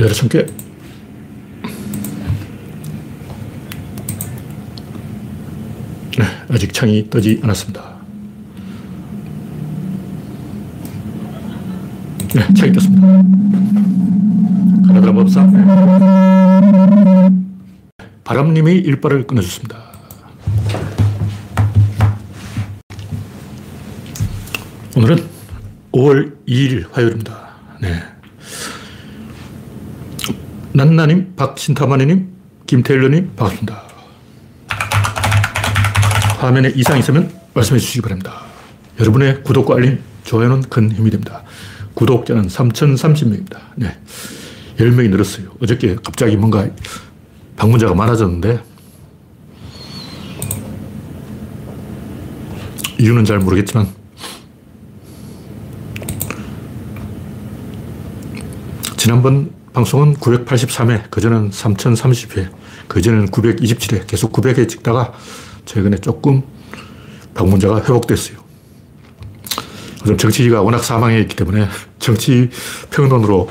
열여덟 개. 네, 아직 창이 뜨지 않았습니다. 네, 창이 떴습니다. 가나다라 법사. 바람님이 일발을 끊어줬습니다. 오늘은 5월 2일 화요일입니다. 네. 난나님, 박신타마니님, 김태일러님, 반갑습니다. 화면에 이상 있으면 말씀해 주시기 바랍니다. 여러분의 구독과 알림, 좋아요는 큰 힘이 됩니다. 구독자는 3,030명입니다. 네. 10명이 늘었어요. 어저께 갑자기 뭔가 방문자가 많아졌는데, 이유는 잘 모르겠지만, 지난번 방송은 983회, 그전은 3030회, 그전에는 927회, 계속 900회 찍다가 최근에 조금 방문자가 회복됐어요. 요즘 정치가 워낙 사망해 있기 때문에 정치 평론으로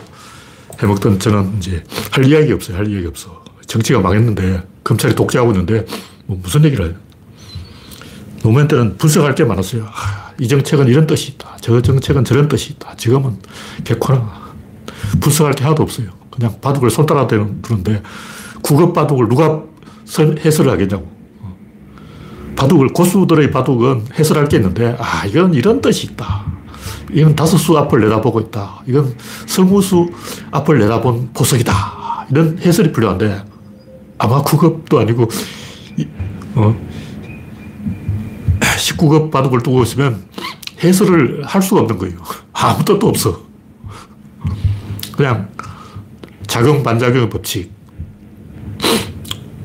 해먹던 저는 이제 할 이야기 없어요. 할 이야기 없어. 정치가 망했는데 검찰이 독재하고 있는데 뭐 무슨 얘기를 해요. 노무현 때는 분석할 게 많았어요. 아, 이 정책은 이런 뜻이 있다. 저 정책은 저런 뜻이 있다. 지금은 개코나. 분석할 게 하나도 없어요. 그냥 바둑을 손 따라 두는데 국어 바둑을 누가 해설을 하겠냐고. 바둑을, 고수들의 바둑은 해설할 게 있는데, 아, 이건 이런 뜻이 있다. 이건 다섯 수 앞을 내다보고 있다. 이건 성우수 앞을 내다본 보석이다. 이런 해설이 필요한데, 아마 국업도 아니고, 어, 19급 바둑을 두고 있으면 해설을 할 수가 없는 거예요. 아무 뜻도 없어. 그냥 작용, 반작용의 법칙.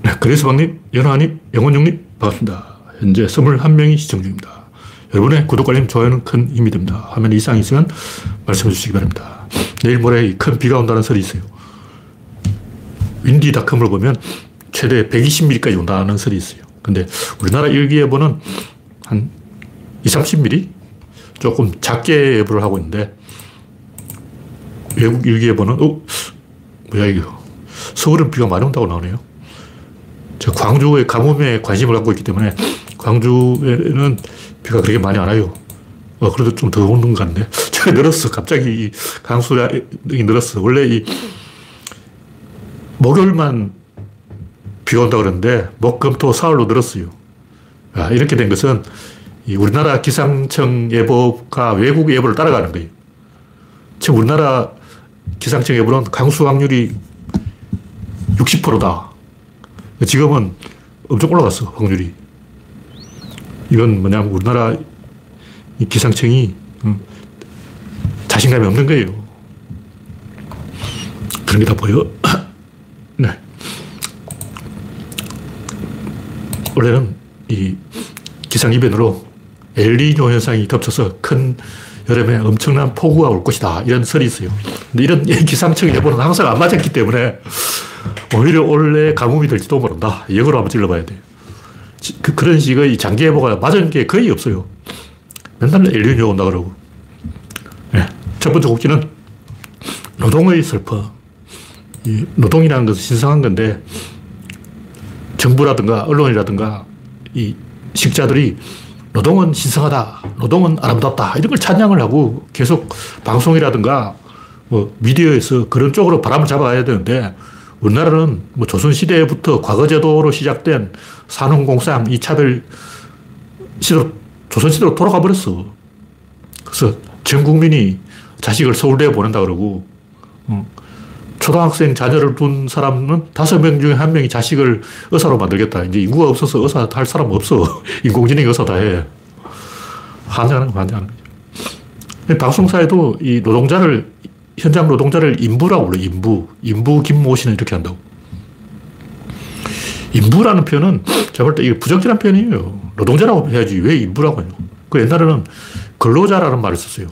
네, 그래서방님, 연하님, 영원용님, 반갑습니다. 현재 21명이 시청 중입니다. 여러분의 구독, 알림, 좋아요는 큰 힘이 됩니다. 화면에 이상이 있으면 말씀해 주시기 바랍니다. 내일 모레 큰 비가 온다는 설이 있어요. 윈디닷컴을 보면 최대 120mm까지 온다는 설이 있어요. 근데 우리나라 일기예보는 한 2, 30mm? 조금 작게 예보를 하고 있는데 외국 일기예보는, 어? 뭐야, 이거. 서울은 비가 많이 온다고 나오네요. 제가 광주의 가뭄에 관심을 갖고 있기 때문에 광주에는 비가 그렇게 많이 안 와요. 어, 그래도 좀 더 오는 것 같네. 제가 늘었어. 갑자기 강수량이 늘었어. 원래 이 목요일만 비가 온다 그러는데 목, 금, 토, 사흘로 늘었어요. 아, 이렇게 된 것은 우리나라 기상청 예보가 외국 예보를 따라가는 거예요. 지금 우리나라 기상청 예보는 강수 확률이 60%다. 지금은 엄청 올라갔어, 확률이. 이건 뭐냐면 우리나라 기상청이 음, 자신감이 없는 거예요. 그런 게 다 보여. 네. 원래는 이 기상 이변으로 엘니뇨 현상이 겹쳐서 큰 여름에 엄청난 폭우가 올 것이다. 이런 설이 있어요. 근데 이런 기상청 예보는 항상 안 맞았기 때문에 오히려 올해 가뭄이 될지도 모른다. 역으로 한번 찔러봐야 돼요. 그, 그런 식의 장기 예보가 맞은 게 거의 없어요. 맨날 엘리뇨 온다 그러고. 네. 첫 번째 곡지는 노동의 슬퍼. 이 노동이라는 것은 신성한 건데 정부라든가 언론이라든가 이 식자들이 노동은 신성하다. 노동은 아름답다. 이런 걸 찬양을 하고 계속 방송이라든가 뭐 미디어에서 그런 쪽으로 바람을 잡아야 되는데 우리나라는 뭐 조선시대부터 과거제도로 시작된 산업공상, 이 차별 시대로, 조선시대로 돌아가 버렸어. 그래서 전 국민이 자식을 서울대에 보낸다 그러고, 어, 초등학생 자녀를 둔 사람은 다섯 명 중에 한 명이 자식을 의사로 만들겠다. 이제 인구가 없어서 의사 할 사람 없어. 인공지능이 의사 다 해. 환장하는 거 환장하는 거죠. 방송사에도 이 노동자를 현장 노동자를 인부라고 불러 인부. 인부 김모 씨는 이렇게 한다고. 인부라는 표현은 제가 볼 때 이게 부적절한 표현이에요. 노동자라고 해야지 왜 인부라고 하냐. 그 옛날에는 근로자라는 말을 썼어요.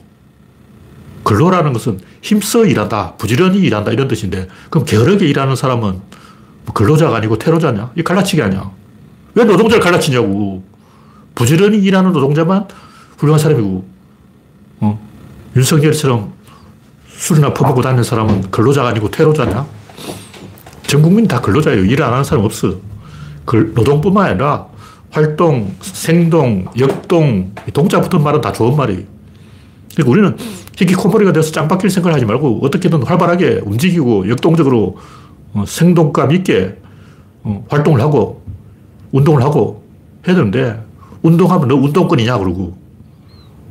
근로라는 것은 힘써 일한다, 부지런히 일한다 이런 뜻인데 그럼 게으르게 일하는 사람은 뭐 근로자가 아니고 테러자냐? 이 갈라치기 아니야. 왜 노동자를 갈라치냐고. 부지런히 일하는 노동자만 훌륭한 사람이고, 어? 윤석열처럼 술이나 퍼먹고 다니는 사람은 근로자가 아니고 퇴로자냐? 전 국민 다 근로자예요. 일안 하는 사람 없어. 그 노동뿐만 아니라 활동, 생동, 역동, 동자 붙은 말은 다 좋은 말이에요. 그러니까 우리는 히키코모리가 돼서 짱박힐 생각을 하지 말고 어떻게든 활발하게 움직이고 역동적으로 어, 생동감 있게 어, 활동을 하고 운동을 하고 해야 되는데 운동하면 너 운동권이냐 그러고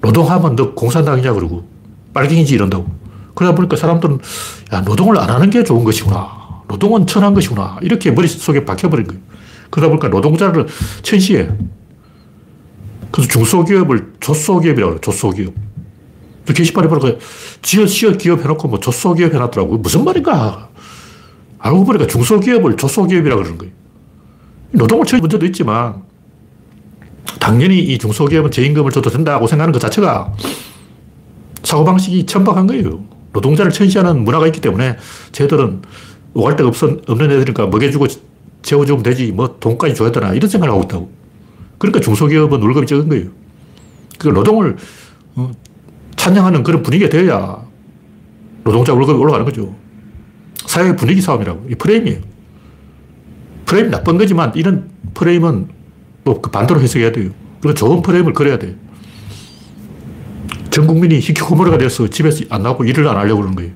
노동하면 너 공산당이냐 그러고 빨갱이지 이런다고. 그러다 보니까 사람들은 야, 노동을 안 하는 게 좋은 것이구나. 노동은 천한 것이구나. 이렇게 머릿속에 박혀버린 거예요. 그러다 보니까 노동자를 천시해. 그래서 중소기업을 조소기업이라고 그래요. 조소기업. 게시판에 보니까 지어, 시어 기업 해놓고 뭐 조소기업 해놨더라고. 무슨 말인가. 알고 보니까 중소기업을 조소기업이라고 그러는 거예요. 노동을 칠 문제도 있지만 당연히 이 중소기업은 재임금을 줘도 된다고 생각하는 것 자체가 사고방식이 천박한 거예요. 노동자를 천시하는 문화가 있기 때문에 쟤들은 오갈 데가 없, 없는 애들이니까 먹여주고 재워주면 되지 뭐 돈까지 줘야 되나 이런 생각을 하고 있다고. 그러니까 중소기업은 월급이 적은 거예요. 그 노동을 어, 찬양하는 그런 분위기가 되어야 노동자 월급이 올라가는 거죠. 사회 분위기 싸움이라고. 이 프레임이에요. 프레임 나쁜 거지만 이런 프레임은 또그 반대로 해석해야 돼요. 그리고 좋은 프레임을 그려야 돼요. 전 국민이 히키코모리가 돼서 집에서 안 나오고 일을 안 하려고 그러는 거예요.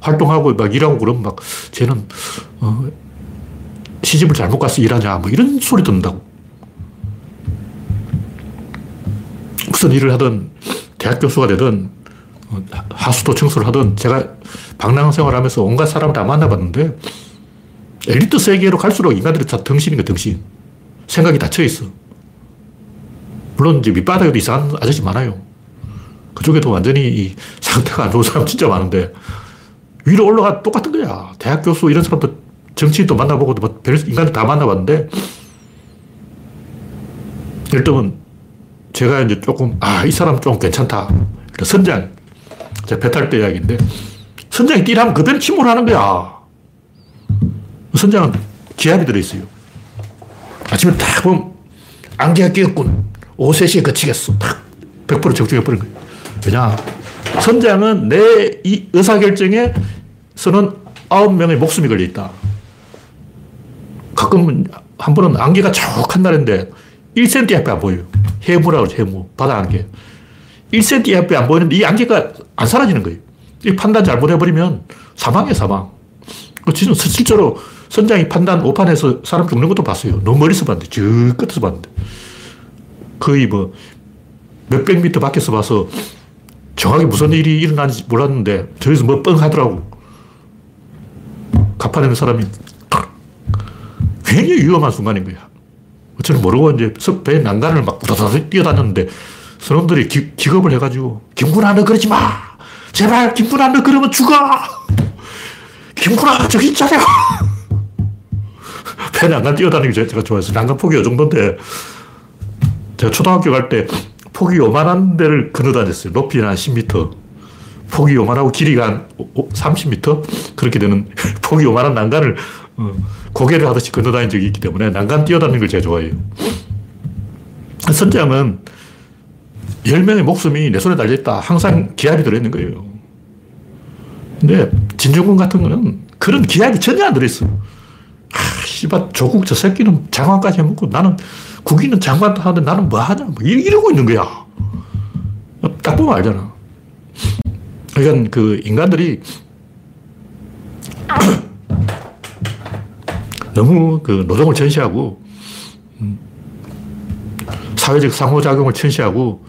활동하고 막 일하고 그러면 막 쟤는 어, 시집을 잘못 가서 일하냐 뭐 이런 소리 듣는다고. 무슨 일을 하든 대학 교수가 되든 어, 하수도 청소를 하든 제가 방랑 생활하면서 온갖 사람을 다 만나봤는데 엘리트 세계로 갈수록 인간들이 다 덩신인 거 덩신. 생각이 닫혀 있어. 물론 이제 밑바닥에도 이상한 아저씨 많아요. 그쪽에도 완전히 이 상태가 안 좋은 사람 진짜 많은데 위로 올라가 똑같은 거야. 대학 교수 이런 사람도 정치인도 만나보고 뭐별 인간들 다 만나봤는데 일단은 제가 이제 조금 아 이 사람 좀 괜찮다. 그러니까 선장 제가 배탈 때 이야기인데 선장이 띠라면 그대로 침몰 하는 거야. 선장은 기압이 들어있어요. 아침에 딱 보면 안개가 끼었군. 오후 3시에 거치겠어. 딱 100% 적중해버린 거예요. 왜냐? 선장은 내 이 의사결정에 서는 9명의 목숨이 걸려있다. 가끔 한 번은 안개가 촉한 날인데 1cm 앞에 안 보여요. 해무라고 그러죠, 해무. 바다 안개. 1cm 앞에 안 보이는데 이 안개가 안 사라지는 거예요. 이 판단 잘못해버리면 사망이에요, 사망. 그 실제로 선장이 판단 오판해서 사람 죽는 것도 봤어요. 너무 멀리서 봤는데, 저 끝에서 봤는데. 거의 뭐, 몇백 미터 밖에서 봐서 정확히 무슨 일이 일어나는지 몰랐는데, 저기서 뭐 뻥 하더라고. 갚아내는 사람이 굉장히 위험한 순간인 거야. 저는 모르고 이제 배 난간을 막 부다다닥 뛰어다녔는데, 사람들이 기, 기겁을 해가지고, 김구나, 너 그러지 마! 제발, 김구나, 너 그러면 죽어! 김구나, 저기 있잖아! 배 난간 뛰어다니기 제가 좋아해서 난간 폭이 이 정도인데 제가 초등학교 갈 때 폭이 요만한 데를 건너 다녔어요. 높이는 한 10m. 폭이 요만하고 길이가 한 30m? 그렇게 되는 폭이 요만한 난간을 어, 고개를 하듯이 건너다닌 적이 있기 때문에 난간 뛰어다니는 걸 제가 좋아해요. 선장은 10명의 목숨이 내 손에 달려있다. 항상 기압이 들어있는 거예요. 근데 진중권 같은 거는 그런 기압이 전혀 안 들어있어. 아, 씨발, 조국 저 새끼는 장관까지 해먹고 나는 국인은 장관도 하는데 나는 뭐 하냐. 뭐 이러고 있는 거야. 딱 보면 알잖아. 그러니까 그 인간들이 너무 그 노동을 전시하고 음, 사회적 상호작용을 천시하고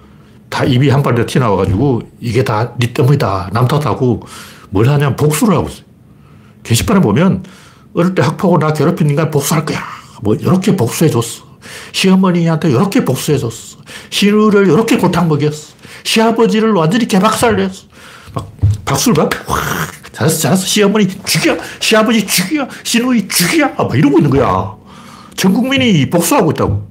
다 입이 한 발에 튀어나와가지고 이게 다 네 때문이다. 남 탓하고 뭘 하냐면 복수를 하고 있어요. 게시판에 보면 어릴 때 학폭을 나 괴롭힌 인간 복수할 거야. 뭐, 이렇게 복수해줬어. 시어머니한테 이렇게 복수해줬어. 시누를 이렇게 골탕 먹였어. 시아버지를 완전히 개박살냈어. 막, 박수를 막, 와, 잘했어, 잘했어. 시어머니 죽여. 시아버지 죽여. 시누이 죽여. 막 이러고 있는 거야. 전 국민이 복수하고 있다고.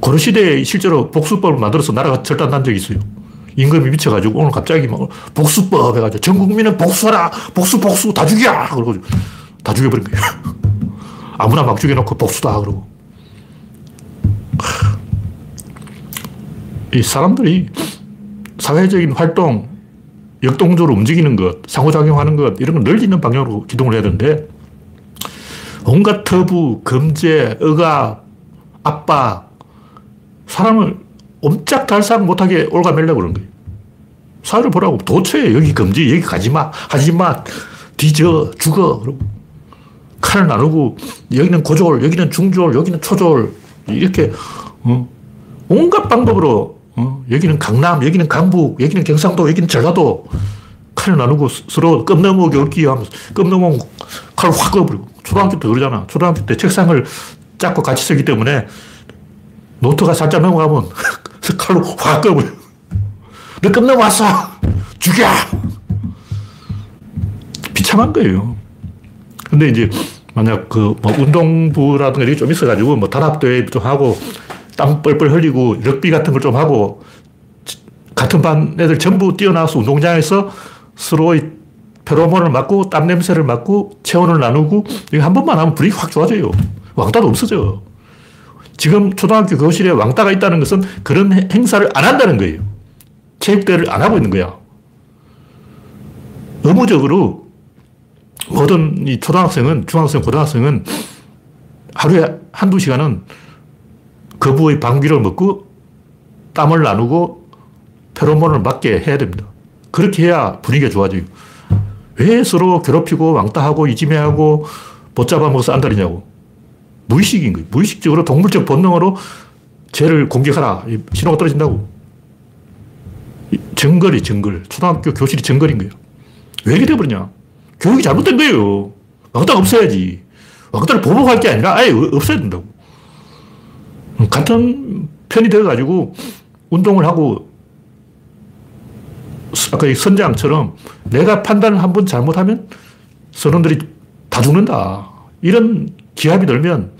고려시대에 실제로 복수법을 만들어서 나라가 절단난 적이 있어요. 임금이 미쳐가지고 오늘 갑자기 막 복수법 해가지고 전 국민은 복수하라. 복수, 복수 다 죽여. 그러고 다 죽여버린 거예요. 아무나 막 죽여놓고 복수다 그러고. 이 사람들이 사회적인 활동, 역동적으로 움직이는 것, 상호작용하는 것, 이런 걸 늘리는 방향으로 기동을 해야 되는데, 온갖 터부, 금제, 억압, 압박, 사람을 옴짝달싹 못하게 올가매려고 그러는 거예요. 사회를 보라고. 도처에 여기 금지, 여기 가지 마, 하지 마, 뒤져, 죽어. 그러고 칼을 나누고, 여기는 고졸, 여기는 중졸, 여기는 초졸, 이렇게, 어, 온갖 방법으로, 어, 여기는 강남, 여기는 강북, 여기는 경상도, 여기는 전라도, 칼을 나누고 서로 껌 넘어 겨울기 하면서 껌 넘어 칼을 확 꺼버리고. 초등학교 때 그러잖아. 초등학교 때 책상을 짝고 같이 쓰기 때문에 노트가 살짝 넘어가면 칼로 확 꺼버려. 너껌 넘어왔어! 죽여! 비참한 거예요. 근데 이제 만약 그 뭐 운동부라든가 이게 좀 있어가지고 뭐 단합대회 좀 하고 땀 뻘뻘 흘리고 럭비 같은 걸 좀 하고 같은 반 애들 전부 뛰어나와서 운동장에서 서로의 페로몬을 맞고 땀 냄새를 맡고 체온을 나누고 이거 한 번만 하면 분위기 확 좋아져요. 왕따도 없어져. 지금 초등학교 교실에 왕따가 있다는 것은 그런 행사를 안 한다는 거예요. 체육대회를 안 하고 있는 거야. 의무적으로 모든 이 초등학생은, 중학생, 고등학생은 하루에 한두 시간은 거부의 방귀를 먹고 땀을 나누고 페로몬을 맞게 해야 됩니다. 그렇게 해야 분위기가 좋아져요. 왜 서로 괴롭히고 왕따하고 이지매하고 못잡아 먹어서 안달이냐고. 무의식인 거예요. 무의식적으로 동물적 본능으로 죄를 공격하라. 신호가 떨어진다고. 정글이 정글. 초등학교 교실이 정글인 거예요. 왜 이렇게 돼버리냐. 교육이 잘못된 거예요. 왕따가 없어야지. 왕따를 보복할 게 아니라 아예 없어야 된다고. 같은 편이 되어가지고 운동을 하고 아까 이 선장처럼 내가 판단을 한 번 잘못하면 선원들이 다 죽는다. 이런 기합이 들면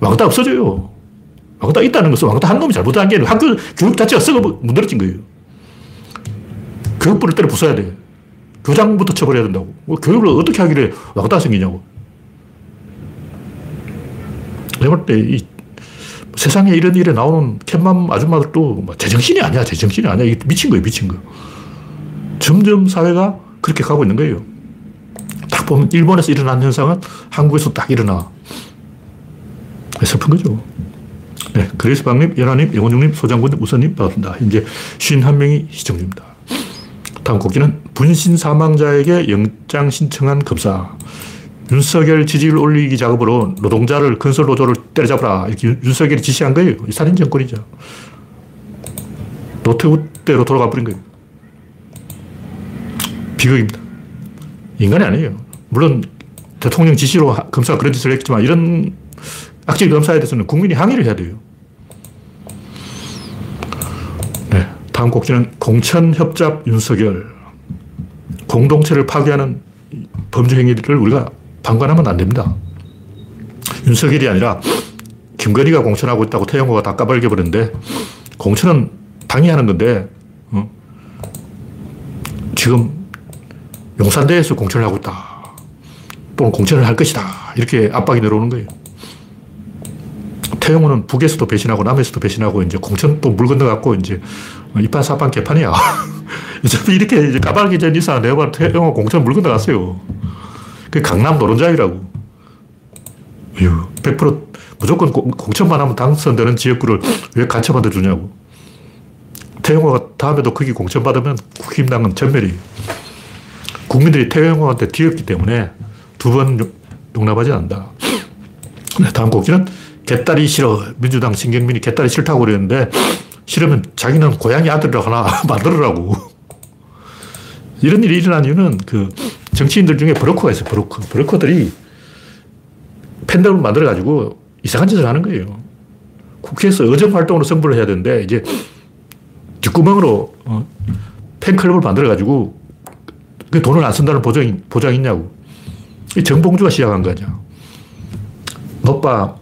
왕따 없어져요. 왕따 있다는 것은 왕따 한 놈이 잘못한 게 아니라 학교 교육 자체가 썩어 문드러진 거예요. 교육부를 때려 부숴야 돼. 교장부터 처벌해야 된다고. 뭐 교육을 어떻게 하길래 왕따 생기냐고. 내가 볼때 세상에 이런 일에 나오는 캣맘 아줌마들도 뭐 제정신이 아니야. 제정신이 아니야. 이게 미친 거예요. 미친 거. 점점 사회가 그렇게 가고 있는 거예요. 딱 보면 일본에서 일어난 현상은 한국에서 딱 일어나. 슬픈 거죠. 네. 그레이스 박님, 연하님, 영원중님, 소장군님, 우선님, 반갑습니다. 현재 51명이 시청 중입니다. 다음 꼭지는 분신 사망자에게 영장 신청한 검사. 윤석열 지지율 올리기 작업으로 노동자를 건설 노조를 때려잡으라. 이렇게 윤석열이 지시한 거예요. 살인 정권이죠. 노태우대로 돌아가 버린 거예요. 비극입니다. 인간이 아니에요. 물론 대통령 지시로 검사가 그런 짓을 했지만 이런 악질 검사에 대해서는 국민이 항의를 해야 돼요. 네. 다음 곡지는 공천협잡 윤석열. 공동체를 파괴하는 범죄 행위를 우리가 방관하면 안 됩니다. 윤석열이 아니라 김건희가 공천하고 있다고 태영호가 다 까발겨버렸는데 공천은 당이 하는 건데 어? 지금 용산대에서 공천을 하고 있다. 또는 공천을 할 것이다. 이렇게 압박이 내려오는 거예요. 태영호는 북에서도 배신하고 남에서도 배신하고 이제 공천 또 물 건너갖고 이제 이판 사판 개판이야. 이렇게 까발기 전 이상 내가 태영호 공천 물 건너갔어요. 그 강남 노른자이라고. 100% 무조건 공 천만 하면 당선되는 지역구를 왜 간첩한테 주냐고. 태영호가 다음에도 거기 공천받으면 국힘당은 전멸이 국민들이 태영호한테 뒤었기 때문에 두 번 용납하지 않는다. 네, 다음 곡기는 개딸이 싫어. 민주당 신경민이 개딸이 싫다고 그랬는데 싫으면 자기는 고양이 아들을 하나 만들으라고. 이런 일이 일어난 이유는 그 정치인들 중에 브로커가 있어요. 브로커. 브로커들이 팬덤을 만들어가지고 이상한 짓을 하는 거예요. 국회에서 의정 활동으로 승부를 해야 되는데 이제 뒷구멍으로 어, 팬클럽을 만들어가지고 그 돈을 안 쓴다는 보장이, 보장 있냐고. 정봉주가 시작한 거 아니야. 노빠,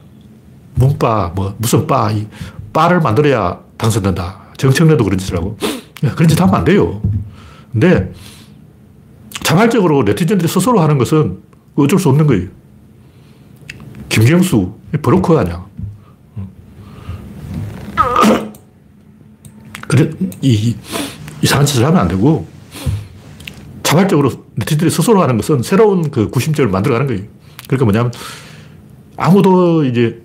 문빠, 뭐, 무슨 빠, 이 빠를 만들어야 당선된다. 정청래도 그런 짓을 하고. 그런 짓 하면 안 돼요. 근데 자발적으로 네티즌들이 스스로 하는 것은 어쩔 수 없는 거예요. 김경수, 브로커 아니야. 그래, 이, 이상한 짓을 하면 안 되고, 자발적으로 네티즌들이 스스로 하는 것은 새로운 그 구심점을 만들어가는 거예요. 그러니까 뭐냐면 아무도 이제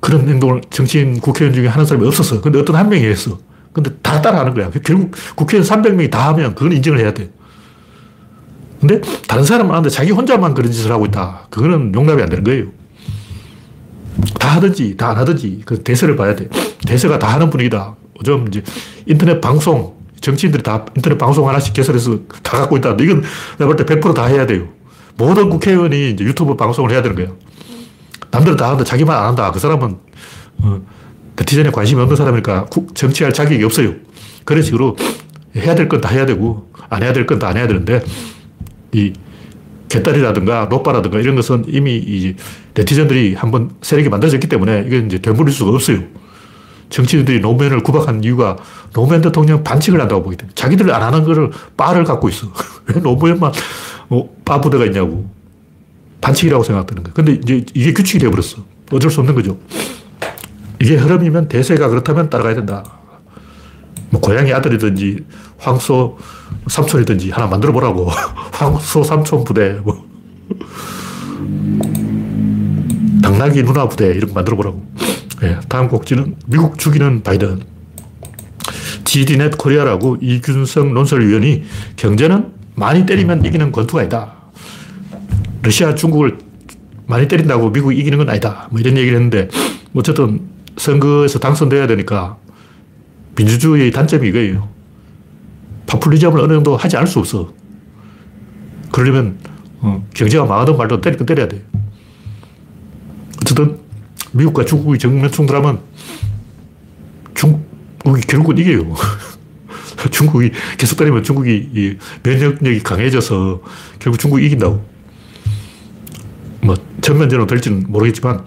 그런 행동을 정치인 국회의원 중에 하는 사람이 없었어. 근데 어떤 한 명이 했어. 근데 다 따라하는 거야. 결국 국회의원 300명이 다 하면 그건 인정을 해야 돼. 근데 다른 사람은 하는데 자기 혼자만 그런 짓을 하고 있다. 그거는 용납이 안 되는 거예요. 다 하든지 다 안 하든지 그 대세를 봐야 돼. 대세가 다 하는 분위기다. 요즘 이제 인터넷 방송 정치인들이 다 인터넷 방송 하나씩 개설해서 다 갖고 있다. 이건 내가 볼 때 100%다 해야 돼요. 모든 국회의원이 이제 유튜브 방송을 해야 되는 거예요. 남들은 다 하는데 자기만 안 한다. 그 사람은 어, 네티즌에 관심이 없는 사람이니까 정치할 자격이 없어요. 그런 식으로 해야 될 건 다 해야 되고 안 해야 될 건 다 안 해야 되는데 이 개딸이라든가 로빠라든가 이런 것은 이미 이 네티즌들이 한번 세력이 만들어졌기 때문에 이건 이제 되물릴 수가 없어요. 정치인들이 노무현을 구박한 이유가 노무현 대통령 반칙을 한다고 보기 때문에 자기들 안 하는 거를 빠를 갖고 있어. 왜 노무현만 어, 빠 부대가 있냐고. 반칙이라고 생각되는 거예요. 근데 이제 이게 규칙이 되어버렸어. 어쩔 수 없는 거죠. 이게 흐름이면 대세가 그렇다면 따라가야 된다. 뭐 고양이 아들이든지 황소 삼촌이든지 하나 만들어 보라고. 황소 삼촌 부대, 뭐. 당나귀 누나 부대 이런 거 만들어 보라고. 네, 다음 꼭지는 미국 죽이는 바이든. ZDNet 코리아라고 이균성 논설위원이 경제는 많이 때리면 이기는 권투가 아니다. 러시아, 중국을 많이 때린다고 미국이 이기는 건 아니다. 뭐 이런 얘기를 했는데, 어쨌든 선거에서 당선돼야 되니까 민주주의의 단점이 이거예요. 파퓰리즘을 어느 정도 하지 않을 수 없어. 그러려면 어, 경제가 망하든 말든 때릴 건 때려야 돼. 어쨌든 미국과 중국이 정면 충돌하면 중국이 결국은 이겨요. 중국이 계속 때리면 중국이 면역력이 강해져서 결국 중국이 이긴다고. 뭐 전면전으로 될지는 모르겠지만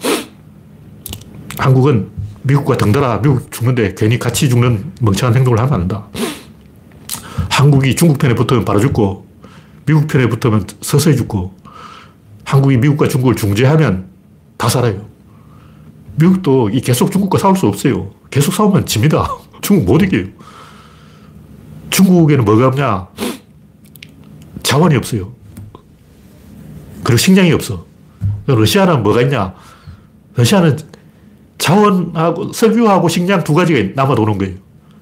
한국은 미국과 덩달아 미국 죽는데 괜히 같이 죽는 멍청한 행동을 하면 안 된다. 한국이 중국 편에 붙으면 바로 죽고 미국 편에 붙으면 서서히 죽고 한국이 미국과 중국을 중재하면 다 살아요. 미국도 계속 중국과 싸울 수 없어요. 계속 싸우면 집니다. 중국 못 이겨요. 중국에는 뭐가 없냐? 자원이 없어요. 그리고 식량이 없어. 러시아는 뭐가 있냐? 러시아는 자원하고 석유하고 식량 두 가지가 남아 도는 거예요.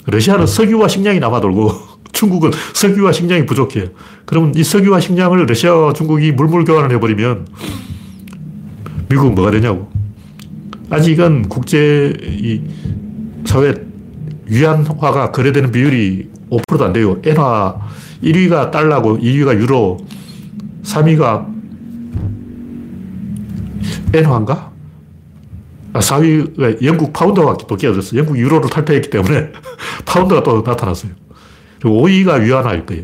러시아는 석유와 식량이 남아 돌고 중국은 석유와 식량이 부족해요. 그러면 이 석유와 식량을 러시아와 중국이 물물 교환을 해버리면 미국은 뭐가 되냐고. 아직은 국제 이 사회 위안화가 거래되는 비율이 5%도 안 돼요. 엔화 1위가 달러고 2위가 유로, 3위가 엔화인가? 아, 4위가 영국 파운드가 또 끼어들었어요. 영국 유로를 탈퇴했기 때문에 파운드가 또 나타났어요. 그리고 5위가 위안화일 거예요.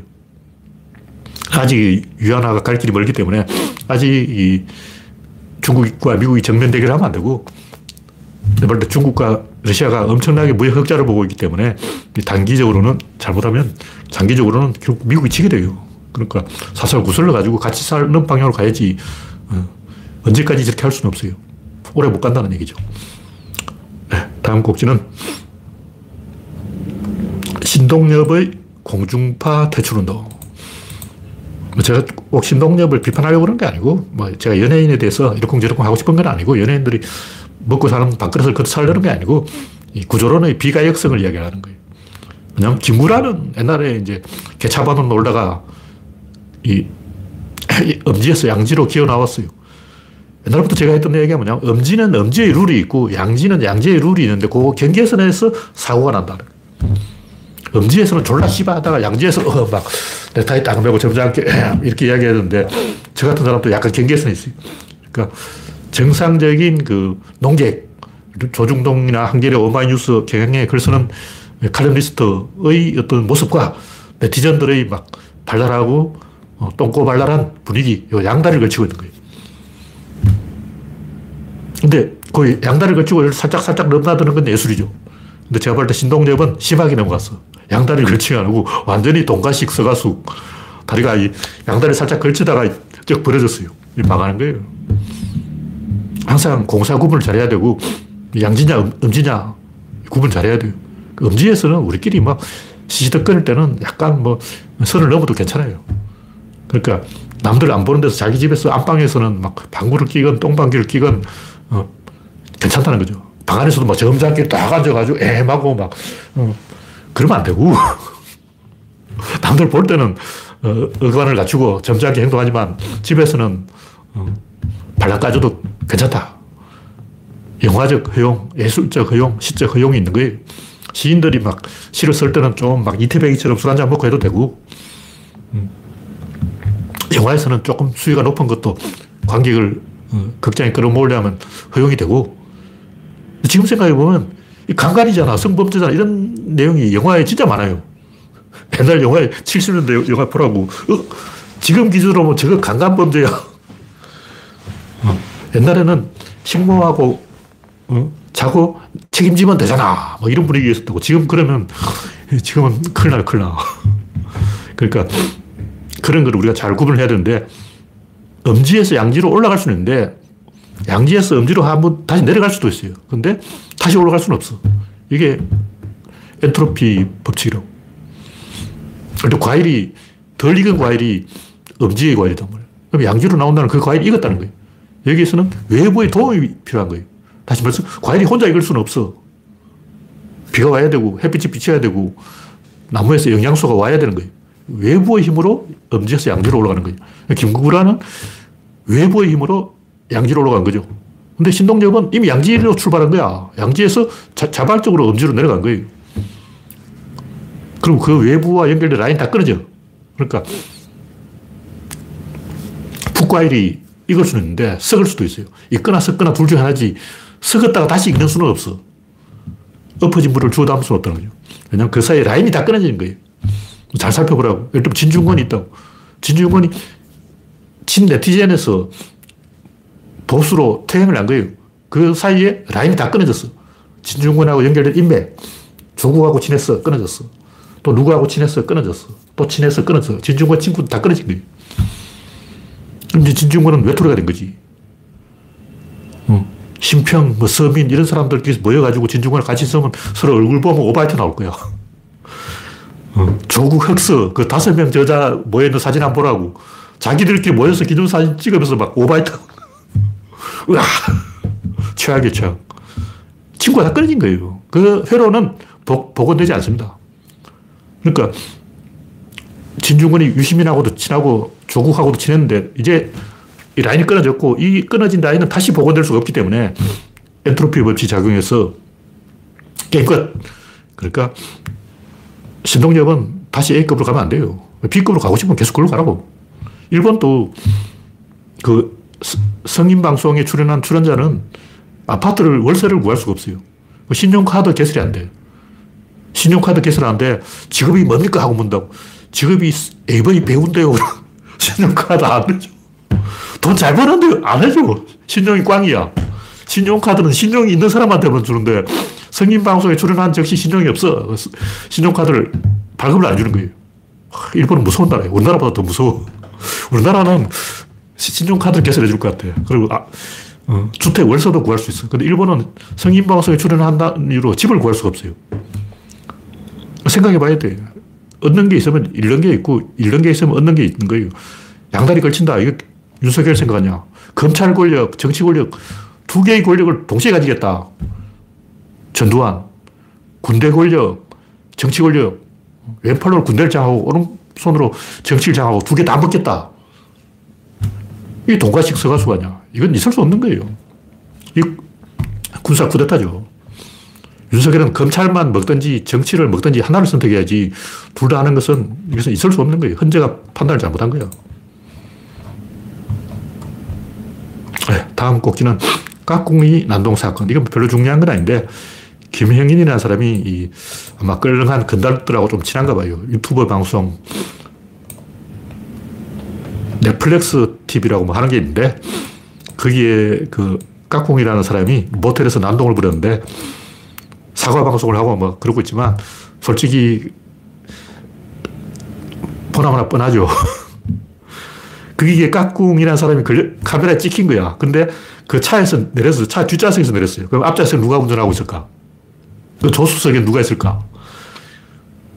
아직 위안화가 갈 길이 멀기 때문에 아직 이 중국과 미국이 정면 대결하면 안 되고 볼때 중국과 러시아가 엄청나게 무역 흑자를 보고 있기 때문에 단기적으로는 잘못하면 장기적으로는 결국 미국이 지게 돼요. 그러니까 사설 구슬러 가지고 같이 사는 방향으로 가야지 어, 언제까지 이렇게 할 수는 없어요. 오래 못 간다는 얘기죠. 네, 다음 곡지는 신동엽의 공중파 퇴출운동. 뭐 제가 꼭 신동엽을 비판하려고 그런 게 아니고, 뭐 제가 연예인에 대해서 이러쿵저러쿵 하고 싶은 건 아니고, 연예인들이 먹고 사는 밥그릇을 걷어 살려는 게 아니고, 이 구조론의 비가역성을 이야기하는 거예요. 왜냐면 김구라는 옛날에 이제 개차반으로 놀다가 이 엄지에서 양지로 기어 나왔어요. 옛날부터 제가 했던 얘기가 뭐냐면 엄지는 엄지의 룰이 있고 양지는 양지의 룰이 있는데 그 경계선에서 사고가 난다는 거예요. 엄지에서는 졸라 씨바하다가 양지에서 어, 막 넥타이 딱 매고 점잖게 이렇게 이야기하는데 저 같은 사람도 약간 경계선이 있어요. 그러니까 정상적인 그 농객, 조중동이나 한겨레 오마이뉴스 경향에 글 쓰는 칼럼니스트의 어떤 모습과 네티즌들의 막 발랄하고 어, 똥꼬발랄한 분위기, 요 양다리를 걸치고 있는 거예요. 근데 그 양다리를 걸치고 살짝살짝 넘나드는 건 예술이죠. 근데 제가 볼 때 신동엽은 심하게 넘어갔어. 양다리를 걸치지 않고 완전히 동가식 서가수. 다리가 이 양다리 살짝 걸치다가 쩍 벌어졌어요. 망하는 거예요. 항상 공사 구분을 잘해야 되고 양지냐 음지냐 구분 잘해야 돼요. 음지에서는 우리끼리 막 시시덕거릴 때는 약간 뭐 선을 넘어도 괜찮아요. 그러니까 남들 안 보는 데서 자기 집에서 안방에서는 막 방구를 끼건 똥방귀를 끼건 어, 괜찮다는 거죠. 방 안에서도 막 점잖게 딱 앉아가지고 애하고 막 어, 그러면 안 되고 남들 볼 때는 어, 의관을 갖추고 점잖게 행동하지만 집에서는 어, 발락 까줘도 괜찮다. 영화적 허용, 예술적 허용, 시적 허용이 있는 거예요. 시인들이 막 시를 쓸 때는 좀 막 이태백이처럼 술 한잔 먹고 해도 되고, 음. 영화에서는 조금 수위가 높은 것도 관객을 어, 극장에 끌어모으려면 허용이 되고, 지금 생각해보면 강간이잖아, 성범죄잖아, 이런 내용이 영화에 진짜 많아요. 옛날 영화에 70년대 영화 보라고, 어, 지금 기준으로 뭐 저거 강간범죄야. 어, 옛날에는 식모하고 어, 자고 책임지면 되잖아. 뭐 이런 분위기였었다고. 지금 그러면 지금은 큰일 나, 큰일 나. 그러니까 그런 걸 우리가 잘 구분을 해야 되는데 음지에서 양지로 올라갈 수는 있는데 양지에서 음지로 한번 다시 내려갈 수도 있어요. 근데 다시 올라갈 수는 없어. 이게 엔트로피 법칙이라고. 근데 과일이 덜 익은 과일이 음지의 과일이단 말이에요. 그럼 양지로 나온다는 그 과일이 익었다는 거예요. 여기에서는 외부의 도움이 필요한 거예요. 다시 말해서 과일이 혼자 익을 수는 없어. 비가 와야 되고 햇빛이 비쳐야 되고 나무에서 영양소가 와야 되는 거예요. 외부의 힘으로 음지에서 양지로 올라가는 거예요. 김구라는 외부의 힘으로 양지로 올라간 거죠. 근데 신동엽은 이미 양지로 출발한 거야. 양지에서 자, 발적으로 음지로 내려간 거예요. 그럼 그 외부와 연결된 라인 다 끊어져. 그러니까 북과일이 익을 수는 있는데 썩을 수도 있어요. 익거나 썩거나 둘 중에 하나지 썩었다가 다시 익는 수는 없어. 엎어진 물을 주워 담을 수는 없다는 거죠. 왜냐하면 그 사이에 라인이 다 끊어지는 거예요. 잘 살펴보라고. 예를 들면 진중권이 있다고. 진중권이 친 네티즌에서 보수로 퇴행을 한 거예요. 그 사이에 라인이 다 끊어졌어. 진중권하고 연결된 인맥. 조국하고 친했어. 끊어졌어. 또 누구하고 친했어. 끊어졌어. 또 친해서 끊어졌어. 진중권 친구 다 끊어진 거예요. 이제 진중권은 외톨이가 된 거지. 어. 심평, 뭐 서민 이런 사람들끼리 모여가지고 진중권을 같이 쓰면 서로 얼굴 보면 오바이트 나올 거야. 어, 조국 흑서 그 다섯 명 저자 모여있는 사진 한번 보라고. 자기들끼리 모여서 기념사진 찍으면서 막 오바이트. 으아! 최악의 최악. 친구가 다 끊어진 거예요. 그 회로는 복, 복원되지 않습니다. 그러니까 진중권이 유시민하고도 친하고 조국하고도 친했는데 이제 이 라인이 끊어졌고 이 끊어진 라인은 다시 복원될 수가 없기 때문에 엔트로피 법칙 작용해서 게임 끝. 그러니까 신동엽은 다시 A급으로 가면 안 돼요. B급으로 가고 싶으면 계속 그걸로 가라고. 일본도 그 성인 방송에 출연한 출연자는 아파트를 월세를 구할 수가 없어요. 그 신용카드 개설이 안 돼. 신용카드 개설 안 돼. 직업이 뭡니까? 하고 문다고. 직업이 AV 배우인데요. 신용카드 안 되죠. 돈잘 버는데 안 해줘. 신용이 꽝이야. 신용카드는 신용이 있는 사람한테만 주는데 성인 방송에 출연한 즉시 신용이 없어. 신용카드를 발급을 안 주는 거예요. 일본은 무서운 나라예요. 우리나라보다 더 무서워. 우리나라는 신용카드를 개설해 줄 것 같아. 그리고 아, 어, 주택 월세도 구할 수 있어. 근데 일본은 성인 방송에 출연한다는 이유로 집을 구할 수가 없어요. 생각해 봐야 돼. 얻는 게 있으면 잃는 게 있고, 잃는 게 있으면 얻는 게 있는 거예요. 양다리 걸친다. 이거 윤석열 생각하냐? 검찰 권력, 정치 권력, 두 개의 권력을 동시에 가지겠다. 전두환. 군대 권력, 정치 권력. 왼팔로 군대를 장하고 오른손으로 정치를 장하고 두 개 다 먹겠다. 이게 동가식 서가수가 아니야. 이건 있을 수 없는 거예요. 이 군사 쿠데타죠. 윤석열은 검찰만 먹든지 정치를 먹든지 하나를 선택해야지 둘 다 하는 것은 이것은 있을 수 없는 거예요. 헌재가 판단을 잘못한 거예요. 네, 다음 꼭지는 깍꿍이 난동 사건. 이건 별로 중요한 건 아닌데, 김형인이라는 사람이 이 아마 끌렁한 건달들하고 좀 친한가 봐요. 유튜버 방송, 넷플릭스 TV라고 뭐 하는 게 있는데, 거기에 그 깍꿍이라는 사람이 모텔에서 난동을 부렸는데, 사과 방송을 하고 뭐 그러고 있지만, 솔직히, 보나마나 뻔하죠. 그게 깍꿍이라는 사람이 걸려, 카메라에 찍힌 거야. 근데 그 차에서 내려서 차 뒷좌석에서 내렸어요. 그럼 앞좌석에 누가 운전하고 있을까? 그 조수석에 누가 있을까?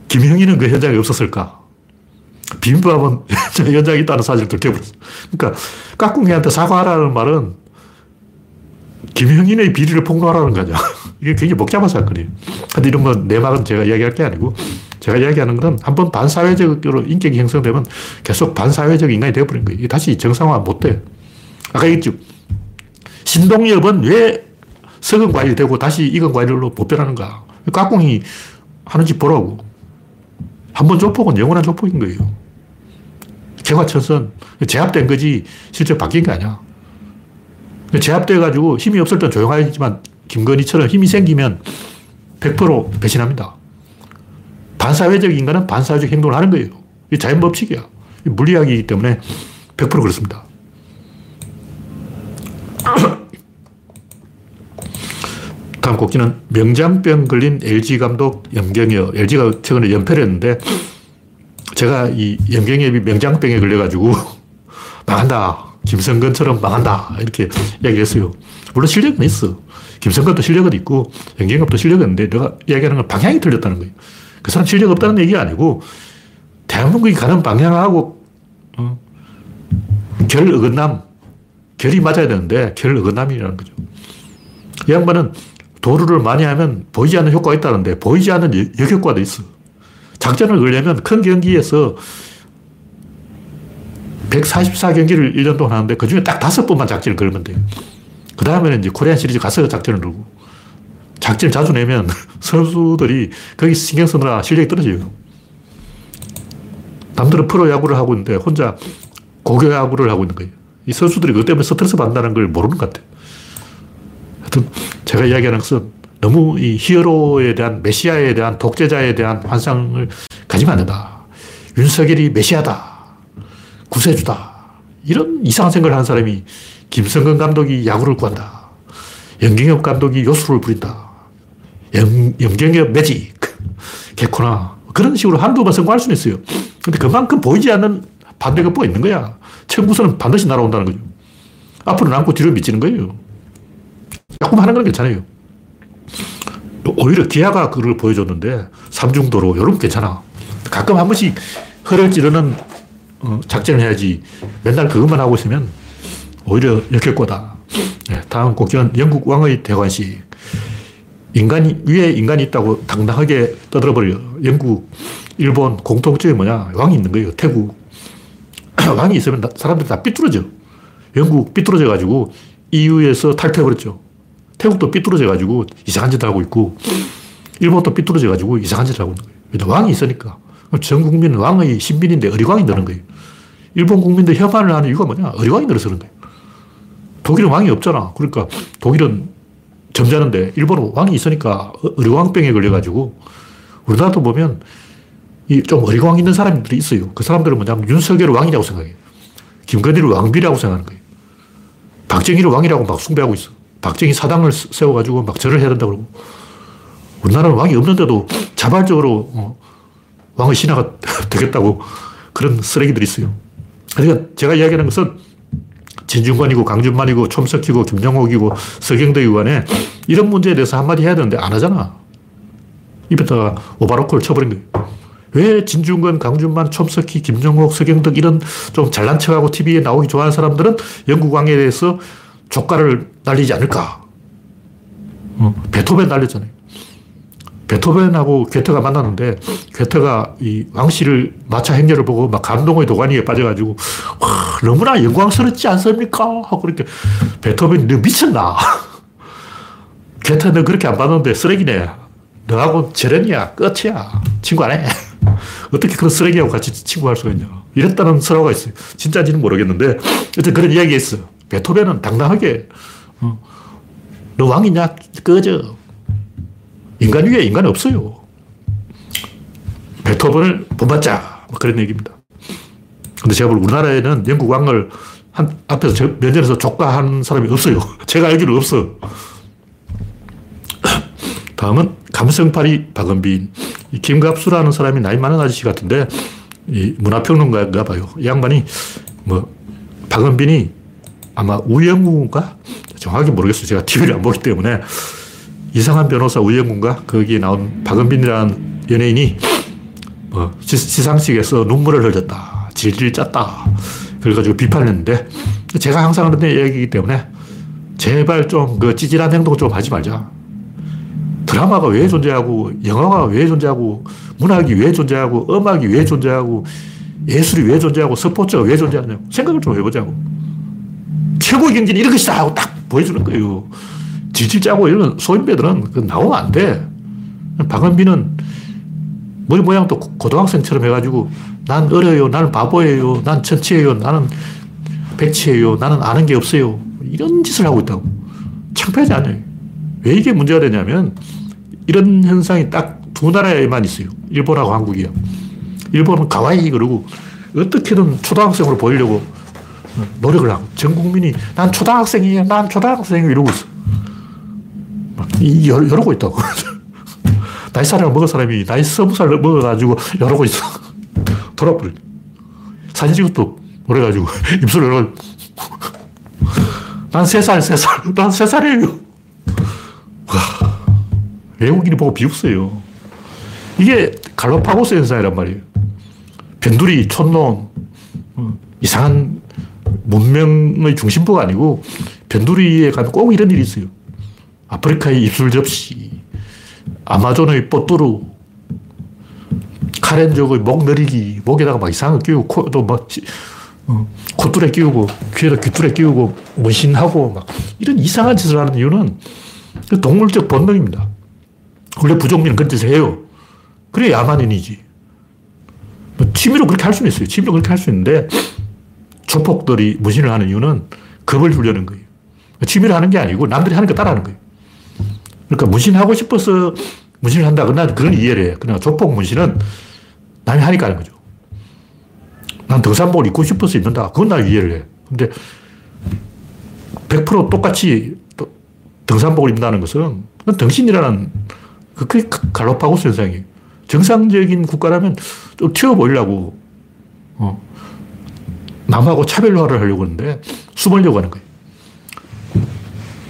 김형희는 그 현장에 없었을까? 비빔밥은 저 현장에 있다는 사실을 들켜버렸어. 그러니까 깍꿍이한테 사과하라는 말은 김형인의 비리를 폭로하라는 거냐. 이게 굉장히 복잡한 사건이에요. 근데 이런 건내 말은 제가 이야기할 게 아니고 제가 이야기하는 건 한 번 반사회적으로 인격이 형성되면 계속 반사회적 인간이 되어버린 거예요. 다시 정상화 못 돼. 아까 얘기했죠. 신동엽은 왜 석은 과일이 되고 다시 익은 과일로 보편하는가. 깍꿍이 하는지 보라고. 한 번 조폭은 영원한 조폭인 거예요. 개화천선. 제압된 거지 실제 바뀐 게 아니야. 제압돼가지고 힘이 없을 땐 조용하지만 김건희처럼 힘이 생기면 100% 배신합니다. 반사회적 인간은 반사회적 행동을 하는 거예요. 이 자연 법칙이야. 물리학이기 때문에 100% 그렇습니다. 다음 곡지는 명장병 걸린 LG 감독 염경엽. LG가 최근에 연패를 했는데 제가 이 염경엽이 명장병에 걸려가지고 망한다. 김성근처럼 망한다. 이렇게 이야기했어요. 물론 실력은 있어. 김성근도 실력은 있고 염경엽도 실력은 있는데 내가 이야기하는 건 방향이 틀렸다는 거예요. 그 사람 실력 없다는 얘기가 아니고 대한민국이 가는 방향하고 어, 결 어긋남, 결이 맞아야 되는데 결 어긋남이라는 거죠. 이 양반은 도루를 많이 하면 보이지 않는 효과가 있다는데 보이지 않는 역효과도 있어. 작전을 걸려면 큰 경기에서 144경기를 1년 동안 하는데 그 중에 딱 다섯 번만 작전을 걸면 돼요. 그 다음에는 이제 코리안 시리즈 가서 작전을 걸고 작전을 자주 내면 선수들이 거기 신경 쓰느라 실력이 떨어져요. 남들은 프로야구를 하고 있는데 혼자 고교야구를 하고 있는 거예요. 이 선수들이 그것 때문에 스트레스 받는다는 걸 모르는 것 같아요. 하여튼 제가 이야기하는 것은 너무 이 히어로에 대한 메시아에 대한 독재자에 대한 환상을 가지면 안 된다. 윤석열이 메시아다. 구세주다. 이런 이상한 생각을 하는 사람이 김성근 감독이 야구를 구한다. 연경엽 감독이 요술을 부린다. 연, 연경엽 매직. 개코나. 그런 식으로 한두 번 성공할 수는 있어요. 근데 그만큼 보이지 않는 반대급부가 있는 거야. 청구선은 반드시 날아온다는 거죠. 앞으로 남고 뒤로 미치는 거예요. 조금 하는 건 괜찮아요. 오히려 기아가 그걸 보여줬는데, 삼중도로, 여러분 괜찮아. 가끔 한 번씩 허를 찌르는 어, 작전을 해야지 맨날 그것만 하고 있으면 오히려 역효과다. 네, 다음 곡기는 영국 왕의 대관식. 인간이, 위에 인간이 있다고 당당하게 떠들어버려. 영국, 일본 공통점이 뭐냐? 왕이 있는 거예요. 태국. 왕이 있으면 사람들이 다 삐뚤어져. 영국 삐뚤어져가지고 EU에서 탈퇴해버렸죠. 태국도 삐뚤어져가지고 이상한 짓을 하고 있고, 일본도 삐뚤어져가지고 이상한 짓을 하고 있는 거예요. 왕이 있으니까. 전 국민은 왕의 신빈인데 어리광이 되는 거예요. 일본 국민들 혐한을 하는 이유가 뭐냐? 어리광이 늘어서 그런 거예요. 독일은 왕이 없잖아. 그러니까 독일은 점잖은데 일본은 왕이 있으니까 어리광병에 걸려가지고 우리나라도 보면 이 좀 어리광 있는 사람들이 있어요. 그 사람들은 뭐냐면 윤석열을 왕이라고 생각해요. 김건희를 왕비라고 생각하는 거예요. 박정희를 왕이라고 막 숭배하고 있어. 박정희 사당을 세워가지고 막 절을 해야 된다고 그러고. 우리나라는 왕이 없는데도 자발적으로 어, 왕의 신하가 되겠다고 그런 쓰레기들이 있어요. 그러니까 제가 이야기하는 것은 진중권이고 강준만이고 촘석희고 김정옥이고 서경덕이고 간에 이런 문제에 대해서 한마디 해야 되는데 안 하잖아. 입에다가 오바로콜 쳐버린 거예요. 왜 진중권, 강준만, 촘석희, 김정옥, 서경덕 이런 좀 잘난 척하고 TV에 나오기 좋아하는 사람들은 영국 왕에 대해서 조가를 날리지 않을까? 어, 베토벤 날렸잖아요. 베토벤하고 괴테가 만났는데 괴테가 이 왕실을 마차 행렬을 보고 막 감동의 도가니에 빠져가지고 와 너무나 영광스럽지 않습니까? 하고 그렇게 베토벤이 너 미쳤나? 괴테 너 그렇게 안 봤는데 쓰레기네. 너하고 재련이야 끝이야. 친구 안 해. 어떻게 그런 쓰레기하고 같이 친구할 수가 있냐. 이랬다는 설화가 있어요. 진짜인지는 모르겠는데 어쨌든 그런 이야기가 있어요. 베토벤은 당당하게 어, 너 왕이냐? 꺼져. 인간 위에 인간이 없어요. 베토벤을 본받자. 뭐 그런 얘기입니다. 근데 제가 볼 우리나라에는 영국 왕을 한, 앞에서 저, 면전에서 족가한 사람이 없어요. 제가 알기로 없어. 다음은 감성파리 박은빈. 이 김갑수라는 사람이 나이 많은 아저씨 같은데, 이 문화평론가인가 봐요. 이 양반이, 뭐, 박은빈이 아마 우영우인가? 정확히 모르겠어요. 제가 TV를 안 보기 때문에. 이상한 변호사 우영군가 거기에 나온 박은빈이라는 연예인이 뭐 시상식에서 눈물을 흘렸다. 질질 짰다. 그래가지고 비판을 했는데 제가 항상 하는 얘기이기 때문에 제발 좀 그 찌질한 행동 좀 하지 말자. 드라마가 왜 존재하고, 영화가 왜 존재하고, 문학이 왜 존재하고, 음악이 왜 존재하고, 예술이 왜 존재하고, 스포츠가 왜 존재하냐고 생각을 좀 해보자고. 최고의 경기는 이런 것이다 하고 딱 보여주는 거예요. 질질 짜고 이런 소인배들은 그 나오면 안 돼. 박은비는 머리 모양도 고등학생처럼 해가지고 난 어려요. 나는 바보예요. 난 천치예요. 나는 백치예요. 나는 아는 게 없어요. 이런 짓을 하고 있다고. 창피하지 않아요. 왜 이게 문제가 되냐면 이런 현상이 딱 두 나라에만 있어요. 일본하고 한국이요. 일본은 가와이 그러고 어떻게든 초등학생으로 보이려고 노력을 하고 전 국민이 난 초등학생이에요. 난 초등학생이에요. 이러고 있어. 이, 이러고 있다고. 나이 사람을 먹은 사람이 나이 스무 살 먹어가지고 이러고 있어. 돌아버려. 사진 찍어도 그래가지고 입술 열어. 난세 살, 세 살, 난 세 살이에요. 와, 외국인이 보고 비웃어요. 이게 갈로파고스 현상이란 말이에요. 변두리, 촌놈, 어, 이상한 문명의 중심부가 아니고 변두리에 가면 꼭 이런 일이 있어요. 아프리카의 입술 접시, 아마존의 뽀뚜루, 카렌족의 목 내리기, 목에다가 막 이상한 거 끼우고, 코도 막, 어, 콧줄에 끼우고, 귀에다 귀줄에 끼우고, 문신하고, 막, 이런 이상한 짓을 하는 이유는 그 동물적 본능입니다. 원래 부족민은 그런 짓을 해요. 그래 야만인이지. 뭐 취미로 그렇게 할 수는 있어요. 취미로 그렇게 할 수 있는데, 조폭들이 문신을 하는 이유는 겁을 주려는 거예요. 취미로 하는 게 아니고 남들이 하는 거 따라하는 거예요. 그러니까 문신하고 싶어서 문신을 한다. 그러나 그건 이해를 해. 그러나 조폭 문신은 남이 하니까 하는 거죠. 난 등산복을 입고 싶어서 입는다. 그건 나 이해를 해. 근데 100% 똑같이 등산복을 입는다는 것은 등신이라는 그게 갈로파고스 현상이에요. 정상적인 국가라면 좀 튀어 보이려고, 어, 남하고 차별화를 하려고 하는데 숨으려고 하는 거예요.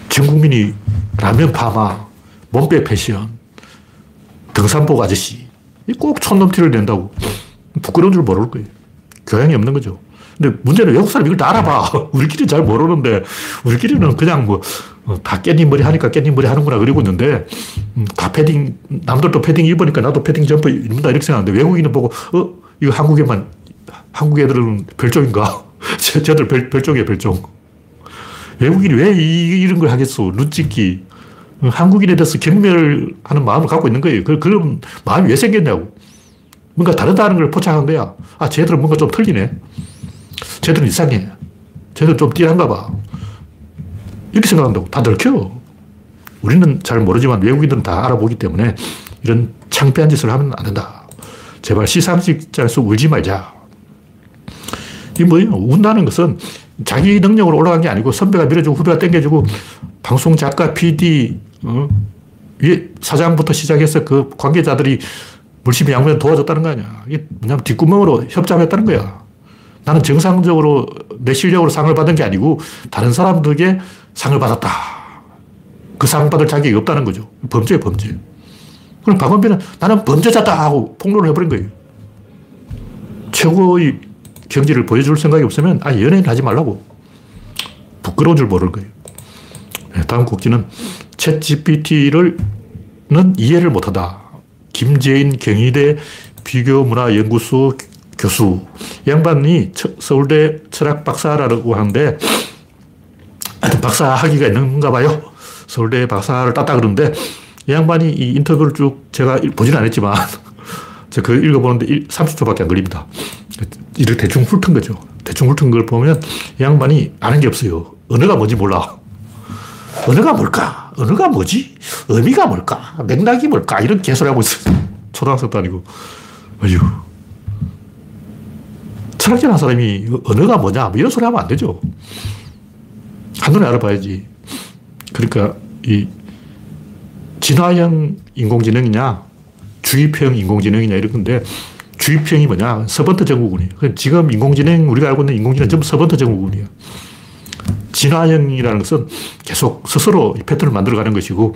전 국민이 라면 파마, 몸빼 패션, 등산복 아저씨, 꼭 촌놈티를 낸다고. 부끄러운 줄 모를 거예요. 교양이 없는 거죠. 근데 문제는 외국 사람 이걸 다 알아봐. 우리끼리 잘 모르는데, 우리끼리는 그냥 뭐, 어, 다 깻잎 머리 하니까 깻잎 머리 하는구나 그러고 있는데, 음, 다 패딩, 남들도 패딩 입으니까 나도 패딩 점퍼 입는다 이렇게 생각하는데, 외국인은 보고, 어, 이거 한국에만, 한국 애들은 별종인가? 쟤들 별, 별종이에요, 별종. 외국인이 왜 이, 이런 걸 하겠어? 눈찍기. 한국인에 대해서 경멸하는 마음을 갖고 있는 거예요. 그, 그런 마음이 왜 생겼냐고. 뭔가 다르다는 걸 포착한 거야. 아, 쟤들은 뭔가 좀 틀리네. 쟤들은 이상해. 쟤들은 좀 띠한가 봐. 이렇게 생각한다고. 다 들켜. 우리는 잘 모르지만 외국인들은 다 알아보기 때문에 이런 창피한 짓을 하면 안 된다. 제발 시상식장에서 울지 말자. 이게 뭐예요? 운다는 것은 자기 능력으로 올라간 게 아니고 선배가 밀어주고 후배가 땡겨주고 방송 작가, PD, 어? 사장부터 시작해서 그 관계자들이 물심이 양면 도와줬다는 거 아니야. 이게 뭐냐면 뒷구멍으로 협잡했다는 거야. 나는 정상적으로 내 실력으로 상을 받은 게 아니고 다른 사람들에게 상을 받았다. 그 상 받을 자격이 없다는 거죠. 범죄예 범죄. 그럼 박원빈은 나는 범죄자다 하고 폭로를 해버린 거예요. 최고의 경지를 보여줄 생각이 없으면 아 연예인 하지 말라고. 부끄러운 줄 모를 거예요. 네, 다음 곡지는 챗 GPT를 는 이해를 못하다. 김재인 경희대 비교문화연구소 교수. 양반이 서울대 철학 박사라고 하는데, 하여튼 박사 학위가 있는가 봐요. 서울대 박사를 땄다 그러는데, 이 양반이 이 인터뷰를 쭉 제가 보진 않았지만, 제가 그 읽어보는데 30초밖에 안 걸립니다. 이를 대충 훑은 거죠. 대충 훑은 걸 보면 이 양반이 아는 게 없어요. 언어가 뭔지 몰라. 언어가 뭘까? 언어가 뭐지? 의미가 뭘까? 맥락이 뭘까? 이런 개소리 하고 있어요. 초등학생도 아니고. 어휴. 철학자한 사람이 언어가 뭐냐? 뭐 이런 소리 하면 안 되죠. 한눈에 알아봐야지. 그러니까 이 진화형 인공지능이냐, 주입형 인공지능이냐 이런 건데 주입형이 뭐냐? 서번트 증후군이에요. 지금 인공지능, 우리가 알고 있는 인공지능 전부 서번트 증후군이에요. 진화형이라는 것은 계속 스스로 패턴을 만들어가는 것이고,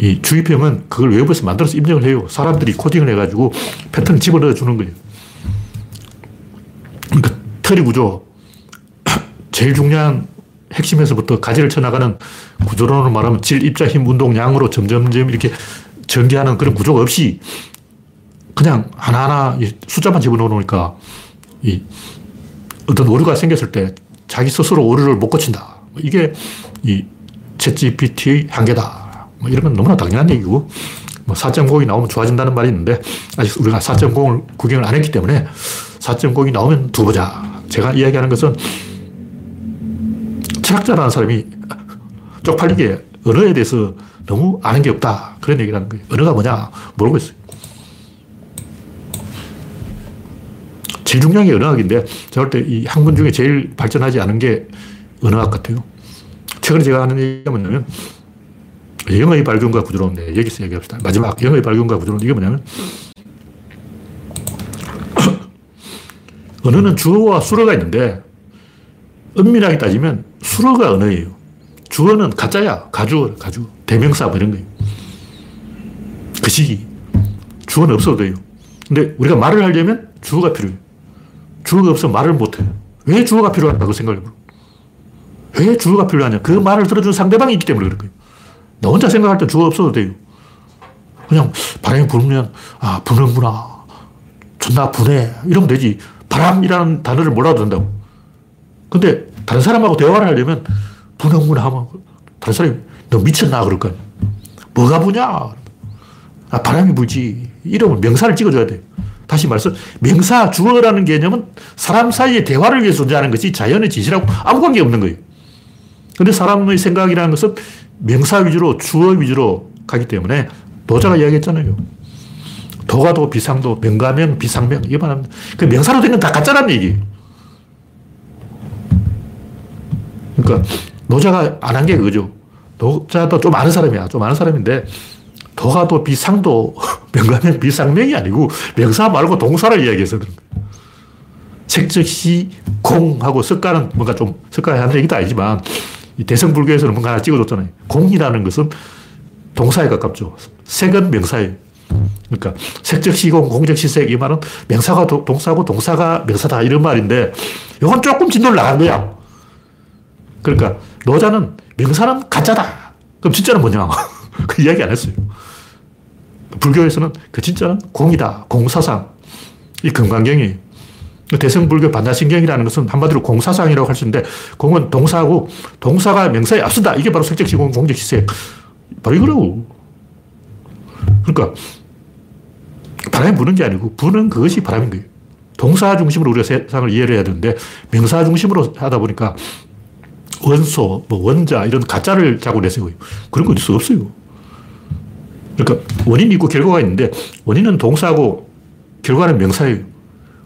이 주입형은 그걸 외부에서 만들어서 입력을 해요. 사람들이 코딩을 해가지고 패턴을 집어넣어 주는 거예요. 틀이 구조. 제일 중요한 핵심에서부터 가지를 쳐나가는 구조론으로 말하면 질, 입자, 힘, 운동, 양으로 점점점 이렇게 전개하는 그런 구조가 없이 그냥 하나하나 숫자만 집어넣으니까 이 어떤 오류가 생겼을 때 자기 스스로 오류를 못 고친다. 이게 이 챗GPT의 한계다. 뭐 이런 건 너무나 당연한 얘기고 뭐 4.0이 나오면 좋아진다는 말이 있는데 아직 우리가 4.0을 구경을 안 했기 때문에 4.0이 나오면 두 보자. 제가 이야기하는 것은 철학자라는 사람이 쪽팔리게 언어에 대해서 너무 아는 게 없다. 그런 얘기를 하는 거예요. 언어가 뭐냐? 모르고 있어요. 게 언어학인데, 제가 볼 때 이 학문 중에 제일 발전하지 않은 게 언어학 같아요. 최근에 제가 하는 얘기가 뭐냐면, 영어의 발견과 구조론, 네, 여기서 얘기합시다. 마지막, 영어의 발견과 구조론, 이게 뭐냐면, 언어는 주어와 수어가 있는데, 엄밀하게 따지면 수어가 언어예요. 주어는 가짜야. 가주어, 가주. 대명사 뭐 이런 거예요. 그 시기. 주어는 없어도 돼요. 근데 우리가 말을 하려면 주어가 필요해요. 주어가 없으면 말을 못 해요. 왜 주어가 필요하다고 해요. 왜 주어가 필요하냐. 그 말을 들어준 상대방이 있기 때문에 그런 거예요. 나 혼자 생각할 때 주어 없어도 돼요. 그냥 바람이 불면, 아, 부는구나. 존나 부네. 이러면 되지. 바람이라는 단어를 몰라도 된다고. 근데 다른 사람하고 대화를 하려면 부는구나 하면 다른 사람이 너 미쳤나 그럴 거야. 뭐가 부냐? 아, 바람이 불지. 이러면 명사를 찍어줘야 돼. 다시 말해서 명사, 주어라는 개념은 사람 사이의 대화를 위해 존재하는 것이 자연의 진실하고 아무 관계 없는 거예요. 근데 사람의 생각이라는 것은 명사 위주로, 주어 위주로 가기 때문에 노자가 이야기했잖아요. 도가도, 비상도, 명가명, 비상명. 이게 말하면 그 명사로 된 건 다 가짜라는 얘기예요. 그러니까 노자가 안 한 게 그거죠. 노자도 좀 아는 사람이야. 좀 아는 사람인데 도가도 비상도 명가명 비상명이 아니고 명사 말고 동사를 이야기해서 그런 거예요. 색즉시 공하고 석가는 뭔가 좀 석가에 하는 얘기도 아니지만 대성불교에서는 뭔가 하나 찍어줬잖아요. 공이라는 것은 동사에 가깝죠. 색은 명사예요. 그러니까 색즉시공, 공즉시색 이 말은 명사가 도, 동사고 동사가 명사다 이런 말인데 이건 조금 진도를 나간 거야. 그러니까 노자는 명사는 가짜다. 그럼 진짜는 뭐냐? 그 이야기 안 했어요. 불교에서는 그 진짜는 공이다. 공사상. 이 금강경이. 대성불교 반야신경이라는 것은 한마디로 공사상이라고 할 수 있는데 공은 동사고 동사가 명사에 앞선다. 이게 바로 색적시공, 공적시색. 바로 이거라고. 그러니까 바람이 부는 게 아니고 부는 그것이 바람인 거예요. 동사 중심으로 우리가 세상을 이해를 해야 되는데 명사 중심으로 하다 보니까 원소, 뭐 원자 이런 가짜를 자꾸 내세워요. 그런 거 어디 없어요. 그러니까 원인이 있고 결과가 있는데 원인은 동사고 결과는 명사예요.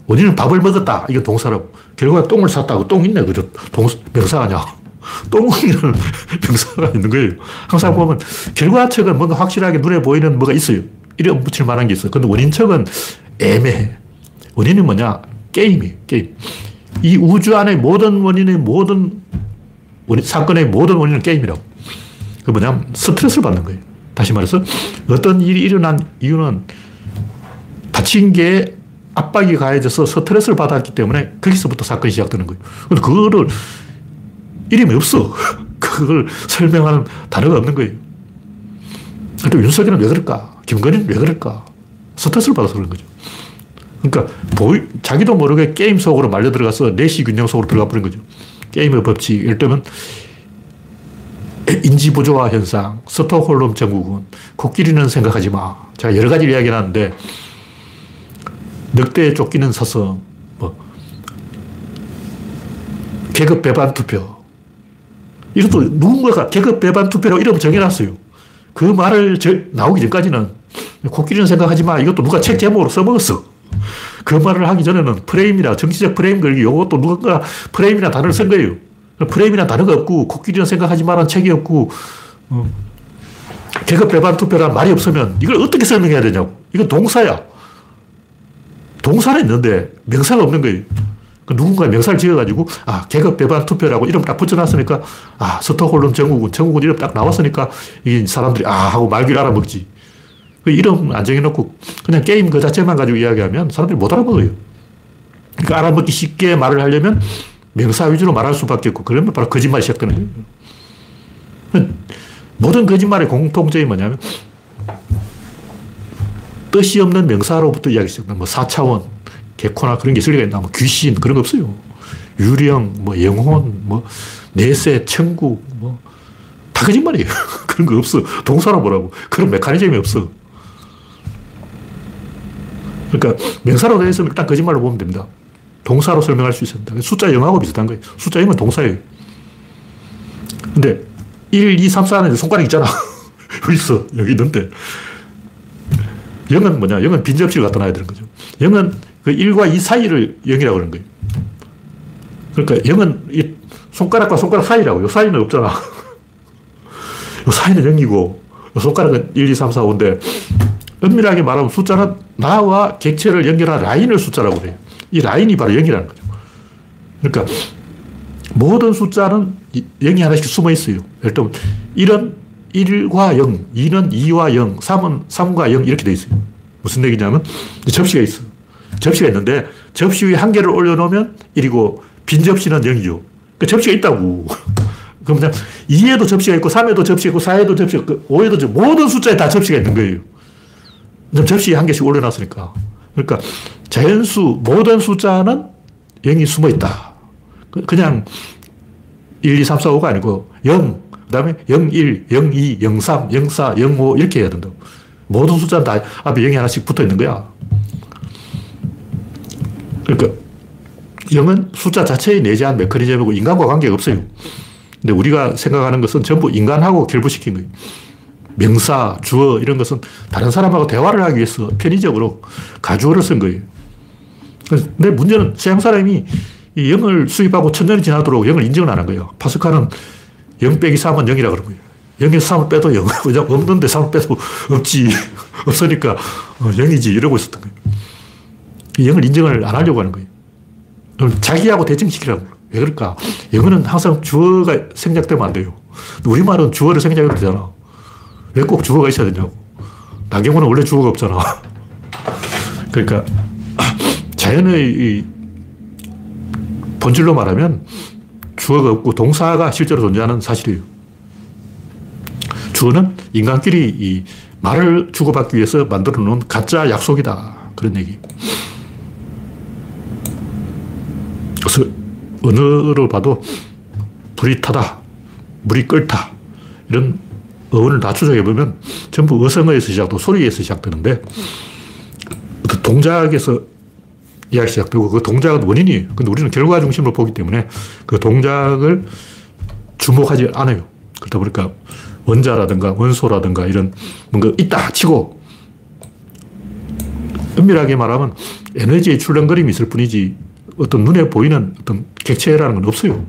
원인은 밥을 먹었다. 이게 동사라고. 결과가 똥을 샀다고. 똥 있네. 그죠? 동, 명사 아니야. 똥이라는 명사가 있는 거예요. 항상 보면 결과책은 뭔가 확실하게 눈에 보이는 뭐가 있어요. 이름 붙일 만한 게 있어. 근데 원인책은 애매해. 원인이 뭐냐? 게임이 게임. 이 우주 안에 모든 원인의 모든 원인, 사건의 모든 원인은 게임이라고. 그 뭐냐면 스트레스를 받는 거예요. 다시 말해서 어떤 일이 일어난 이유는 다친 게 압박이 가해져서 스트레스를 받았기 때문에 거기서부터 사건이 시작되는 거예요. 근데 그거를 이름이 없어. 그걸 설명하는 단어가 없는 거예요. 또 윤석열은 왜 그럴까? 김건희는 왜 그럴까? 스트레스를 받아서 그런 거죠. 그러니까 보이, 자기도 모르게 게임 속으로 말려 들어가서 내시 균형 속으로 들어가 버린 거죠. 게임의 법칙. 예를 들면 인지 부조화 현상, 스톡홀름 증후군, 코끼리는 생각하지 마. 제가 여러 가지 이야기를 하는데 늑대에 쫓기는 사슴, 뭐 계급 배반 투표. 이것도 누군가가 계급 배반 투표라고 이름 정해놨어요. 그 말을 저, 나오기 전까지는 코끼리는 생각하지 마. 이것도 누가 책 제목으로 써먹었어. 그 말을 하기 전에는 프레임이나 정치적 프레임 걸기 이것도 누가 프레임이나 단어를 쓴 거예요. 프레임이나 단어가 없고 코끼리는 생각하지 마라는 책이 없고 어. 계급 배반 투표란 말이 없으면 이걸 어떻게 설명해야 되냐고. 이건 동사야. 동사는 있는데 명사가 없는 거예요. 그 누군가 명사를 지어가지고 아 계급 배반 투표라고 이름 딱 붙여놨으니까 아 스톡홀름 정국은 정국은 이름 딱 나왔으니까 이 사람들이 아 하고 말귀를 알아먹지. 그 이름 안 정해놓고 그냥 게임 그 자체만 가지고 이야기하면 사람들이 못 알아먹어요. 그러니까 알아먹기 쉽게 말을 하려면 명사 위주로 말할 수밖에 없고, 그러면 바로 거짓말이 시작되는 거예요. 모든 거짓말의 공통점이 뭐냐면, 뜻이 없는 명사로부터 이야기 시작된다. 뭐, 사차원, 개코나 그런 게 있을 리가 있나, 뭐, 귀신, 그런 거 없어요. 유령, 뭐, 영혼, 뭐, 내세, 천국, 뭐, 다 거짓말이에요. 그런 거 없어. 동사로 뭐라고. 그런 메커니즘이 없어. 그러니까 명사로 되어 있으면 일단 거짓말로 보면 됩니다. 동사로 설명할 수 있습니다. 숫자 0하고 비슷한 거예요. 숫자 0은 동사예요. 근데 1, 2, 3, 4는 손가락 있잖아. 여기 있어. 여기 있는데. 0은 뭐냐? 0은 빈 접시를 갖다 놔야 되는 거죠. 0은 그 1과 2 사이를 0이라고 그러는 거예요. 그러니까 0은 이 손가락과 손가락 사이라고. 요 사이는 없잖아. 요 사이는 0이고, 요 손가락은 1, 2, 3, 4, 5인데, 엄밀하게 말하면 숫자는 나와 객체를 연결한 라인을 숫자라고 그래요. 이 라인이 바로 0이라는 거죠. 그러니까 모든 숫자는 0이 하나씩 숨어 있어요. 예를 들면 1은 1과 0, 2는 2와 0, 3은 3과 0 이렇게 돼 있어요. 무슨 얘기냐면 접시가 있어. 접시가 있는데 접시 위에 한 개를 올려놓으면 1이고 빈 접시는 0이죠. 그 접시가 있다고. 그럼 2에도 접시가 있고 3에도 접시가 있고 4에도 접시가 있고 5에도 모든 숫자에 다 접시가 있는 거예요. 접시에 한 개씩 올려놨으니까. 그러니까 자연수, 모든 숫자는 0이 숨어 있다. 그, 그냥 1, 2, 3, 4, 5가 아니고 0, 그 다음에 0, 1, 0, 2, 0, 3, 0, 4, 0, 5 이렇게 해야 된다. 모든 숫자는 다 앞에 0이 하나씩 붙어 있는 거야. 그러니까 0은 숫자 자체에 내재한 메커니즘이고 인간과 관계가 없어요. 근데 우리가 생각하는 것은 전부 인간하고 결부시킨 거예요. 명사, 주어 이런 것은 다른 사람하고 대화를 하기 위해서 편의적으로 가주어를 쓴 거예요. 근데 문제는 서양 사람이 이 0을 수입하고 천년이 지나도록 0을 인정을 안 한 거예요. 파스칼은 0 빼기 3은 0이라고 그런 거예요. 0에서 3을 빼도 0. 왜냐 없는데 3을 빼도 없지. 없으니까 0이지. 어, 이러고 있었던 거예요. 0을 인정을 안 하려고 하는 거예요. 자기하고 대칭시키라고. 왜 그럴까? 영어는 항상 주어가 생략되면 안 돼요. 우리말은 주어를 생략해도 되잖아. 왜 꼭 주어가 있어야 되냐고. 나경원은 원래 주어가 없잖아. 그러니까 자연의 본질로 말하면 주어가 없고 동사가 실제로 존재하는 사실이에요. 주어는 인간끼리 이 말을 주고받기 위해서 만들어 놓은 가짜 약속이다. 그런 얘기. 그래서 언어를 봐도 불이 타다, 물이 끓다, 이런 어원을 다 추적해보면 전부 어성어에서 시작되고 소리에서 시작되는데 동작에서 이야기 시작되고 그 동작은 원인이에요. 근데 우리는 결과 중심으로 보기 때문에 그 동작을 주목하지 않아요. 그러다 보니까 원자라든가 원소라든가 이런 뭔가 있다 치고 엄밀하게 말하면 에너지의 출렁거림이 있을 뿐이지 어떤 눈에 보이는 어떤 객체라는 건 없어요.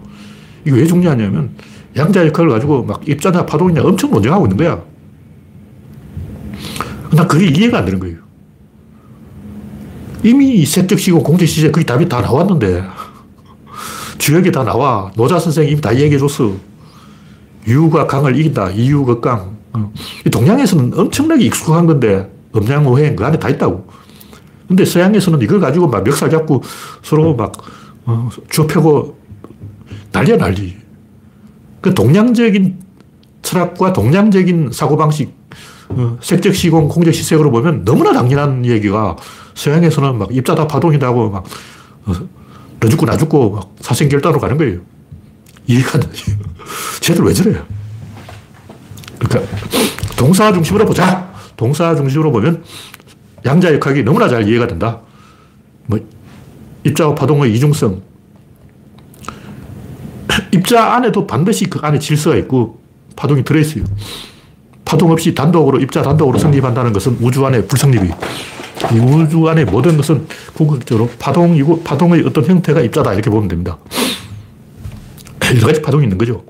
이게 왜 중요하냐면 양자 역할을 가지고 막 입자나 파동이냐 엄청 논쟁하고 있는 거야. 난 그게 이해가 안 되는 거예요. 이미 색적 시공, 공적 시제 그게 답이 다 나왔는데 주역이 다 나와. 노자 선생이 이미 다 얘기해 줬어. 유가 강을 이긴다. 이유 극강. 어. 동양에서는 엄청나게 익숙한 건데 음양오행 그 안에 다 있다고. 근데 서양에서는 이걸 가지고 막 멱살 잡고 서로 막 어, 좁혀고 난리야 난리. 그 동양적인 철학과 동양적인 사고방식, 어, 색적 시공, 공적 시색으로 보면 너무나 당연한 얘기가 서양에서는 막 입자다 파동이라고 막 어, 너 죽고 나 죽고 막 사생결단으로 가는 거예요. 이해가 안 돼. 쟤들 왜 저래요? 그러니까 동사 중심으로 보자. 동사 중심으로 보면 양자역학이 너무나 잘 이해가 된다. 뭐 입자와 파동의 이중성, 입자 안에도 반드시 그 안에 질서가 있고 파동이 들어있어요. 파동 없이 단독으로, 입자 단독으로 성립한다는 것은 우주 안에 불성립이. 이 우주 안에 모든 것은 궁극적으로 파동 이고, 파동의 어떤 형태가 입자다. 이렇게 보면 됩니다. 여러 가지 파동이 있는 거죠.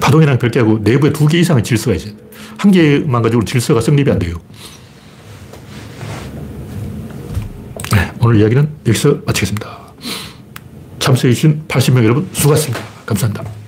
파동이랑 별개하고 내부에 두 개 이상의 질서가 있어요. 한 개만 가지고 질서가 성립이 안 돼요. 네, 오늘 이야기는 여기서 마치겠습니다. 참석해주신 80명 여러분 수고하셨습니다. 감사합니다.